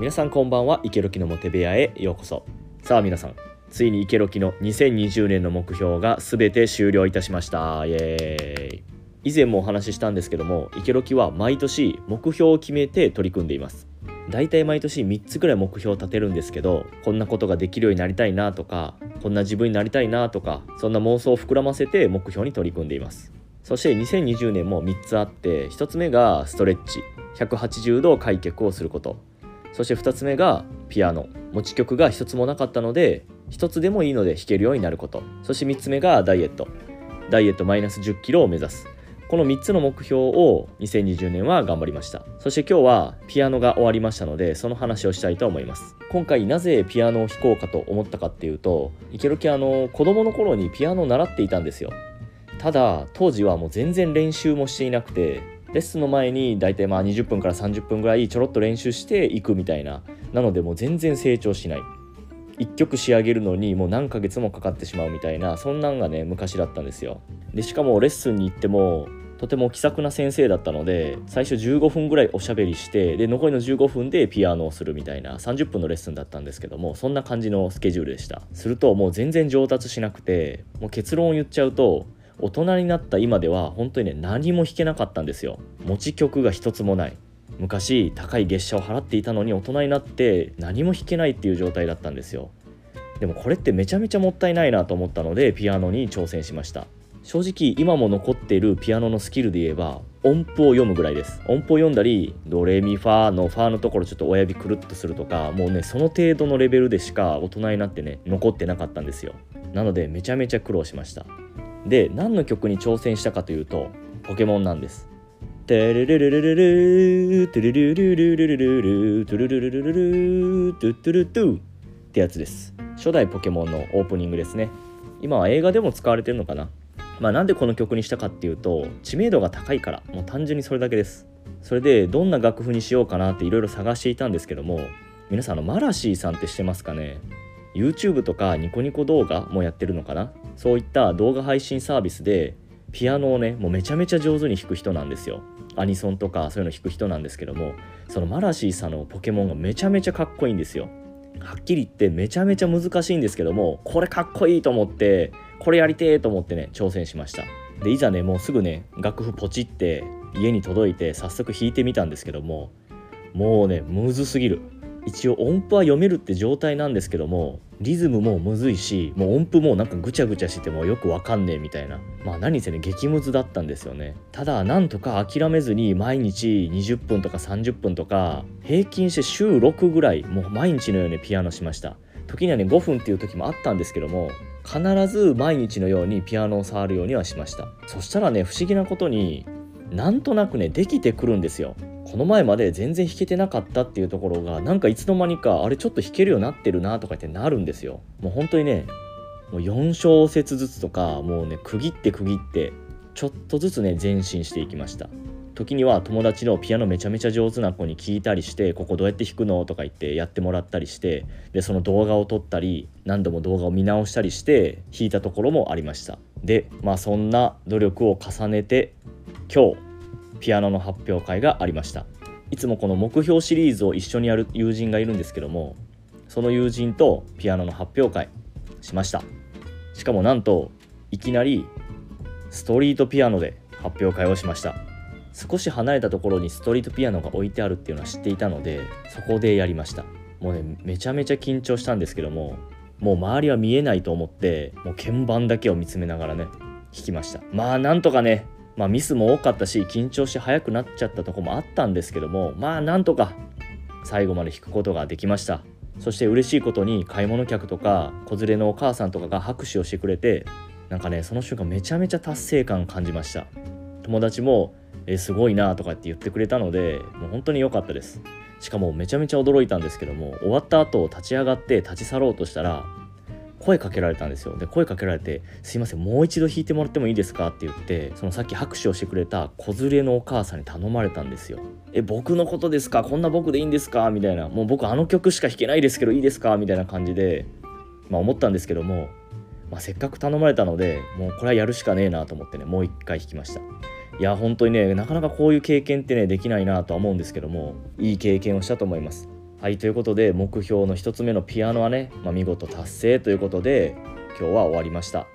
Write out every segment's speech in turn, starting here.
皆さんこんばんは。イケロキのモテ部屋へようこそ。さあ皆さんついにイケロキの2020年の目標が全て終了いたしました。イエーイ。以前もお話ししたんですけどもイケロキは毎年目標を決めて取り組んでいます。だいたい毎年3つぐらい目標を立てるんですけどこんなことができるようになりたいなとかこんな自分になりたいなとかそんな妄想を膨らませて目標に取り組んでいます。そして2020年も3つあって1つ目がストレッチ。180度開脚をすること。そして2つ目がピアノ。持ち曲が1つもなかったので1つでもいいので弾けるようになること。そして3つ目がダイエット。ダイエットマイナス1 0キロを目指す。この3つの目標を2020年は頑張りました。そして今日はピアノが終わりましたのでその話をしたいと思います。今回なぜピアノを弾こうかと思ったかっていうとイケロキあの子供の頃にピアノを習っていたんですよ。ただ当時はもう全然練習もしていなくてレッスンの前に大体まあ20分から30分ぐらいちょろっと練習していくみたいな。なのでもう全然成長しない。1曲仕上げるのにもう何ヶ月もかかってしまうみたいなそんなんがね昔だったんですよ。でしかもレッスンに行ってもとても気さくな先生だったので最初15分ぐらいおしゃべりしてで残りの15分でピアノをするみたいな30分のレッスンだったんですけどもそんな感じのスケジュールでした。するともう全然上達しなくてもう結論を言っちゃうと大人になった今では本当にね何も弾けなかったんですよ。持ち曲が一つもない。昔高い月謝を払っていたのに大人になって何も弾けないっていう状態だったんですよ。でもこれってめちゃめちゃもったいないなと思ったのでピアノに挑戦しました。正直今も残っているピアノのスキルで言えば音符を読むぐらいです。音符を読んだりドレミファのファのところちょっと親指くるっとするとかもうねその程度のレベルでしか大人になってね残ってなかったんですよ。なのでめちゃめちゃ苦労しました。で何の曲に挑戦したかというとポケモンなんです。テレレレレレレトゥルルルルルルルルトゥルルルルルルトゥトゥルトゥってやつです。初代ポケモンのオープニングですね。今は映画でも使われてるのかな。まあなんでこの曲にしたかっていうと知名度が高いからもう単純にそれだけです。それでどんな楽譜にしようかなっていろいろ探していたんですけども皆さんあのマラシーさんって知ってますかね？YouTube とかニコニコ動画もやってるのかな？そういった動画配信サービスでピアノをねもうめちゃめちゃ上手に弾く人なんですよ。アニソンとかそういうの弾く人なんですけどもそのマラシーさんのポケモンがめちゃめちゃかっこいいんですよ。はっきり言ってめちゃめちゃ難しいんですけどもこれかっこいいと思ってこれやりてえと思ってね挑戦しました。でいざねもうすぐね楽譜ポチって家に届いて早速弾いてみたんですけどももうねむずすぎる。一応音符は読めるって状態なんですけどもリズムもむずいしもう音符もなんかぐちゃぐちゃしてもよくわかんねえみたいな。まあ何せね激ムズだったんですよね。ただなんとか諦めずに毎日20分とか30分とか平均して週6ぐらいもう毎日のようにピアノしました。時にはね5分っていう時もあったんですけども必ず毎日のようにピアノを触るようにはしました。そしたらね不思議なことになんとなくねできてくるんですよ。この前まで全然弾けてなかったっていうところがなんかいつの間にかあれちょっと弾けるようになってるなとかってなるんですよ。もう本当にねもう4小節ずつとかもうね区切って区切ってちょっとずつね前進していきました。時には友達のピアノめちゃめちゃ上手な子に聞いたりしてここどうやって弾くのとか言ってやってもらったりしてでその動画を撮ったり何度も動画を見直したりして弾いたところもありました。でまあそんな努力を重ねて今日ピアノの発表会がありました。いつもこの目標シリーズを一緒にやる友人がいるんですけどもその友人とピアノの発表会しました。しかもなんといきなりストリートピアノで発表会をしました。少し離れたところにストリートピアノが置いてあるっていうのは知っていたのでそこでやりました。もうねめちゃめちゃ緊張したんですけどももう周りは見えないと思ってもう鍵盤だけを見つめながらね弾きました。まあなんとかねまあ、ミスも多かったし緊張して速くなっちゃったとこもあったんですけどもまあなんとか最後まで弾くことができました。そして嬉しいことに買い物客とか子連れのお母さんとかが拍手をしてくれてなんかねその瞬間めちゃめちゃ達成感感じました。友達もえすごいなとかって言ってくれたのでもう本当に良かったです。しかもめちゃめちゃ驚いたんですけども終わった後立ち上がって立ち去ろうとしたら声かけられたんですよで声かけられて「すいませんもう一度弾いてもらってもいいですか?」って言ってそのさっき拍手をしてくれた子連れのお母さんに頼まれたんですよ「え僕のことですか？こんな僕でいいんですか?」みたいな「もう僕あの曲しか弾けないですけどいいですか?」みたいな感じでまあ思ったんですけども、まあ、せっかく頼まれたのでもうこれはやるしかねえなと思ってねもう一回弾きましたいや本当にねなかなかこういう経験ってねできないなとは思うんですけどもいい経験をしたと思いますはいということで目標の1つ目のピアノはね、まあ、見事達成ということで今日は終わりました。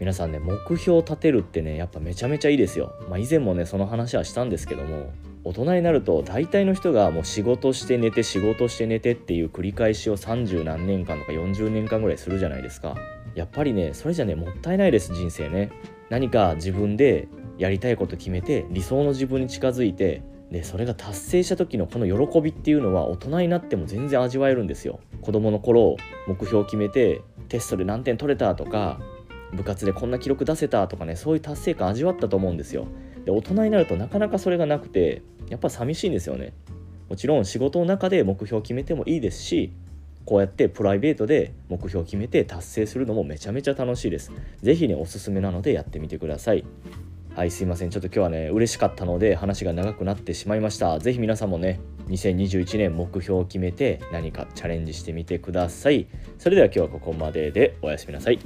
皆さんね目標を立てるってねやっぱめちゃめちゃいいですよ、まあ、以前もねその話はしたんですけども大人になると大体の人がもう仕事して寝て仕事して寝てっていう繰り返しを30何年間とか40年間ぐらいするじゃないですか。やっぱりねそれじゃねもったいないです人生ね。何か自分でやりたいこと決めて理想の自分に近づいてでそれが達成した時のこの喜びっていうのは大人になっても全然味わえるんですよ。子供の頃目標を決めてテストで何点取れたとか部活でこんな記録出せたとかねそういう達成感味わったと思うんですよ。で大人になるとなかなかそれがなくてやっぱ寂しいんですよね。もちろん仕事の中で目標を決めてもいいですしこうやってプライベートで目標を決めて達成するのもめちゃめちゃ楽しいです。是非ねおすすめなのでやってみてください。はいすいません。ちょっと今日はね嬉しかったので話が長くなってしまいました。是非皆さんもね2021年目標を決めて何かチャレンジしてみてください。それでは今日はここまででおやすみなさい。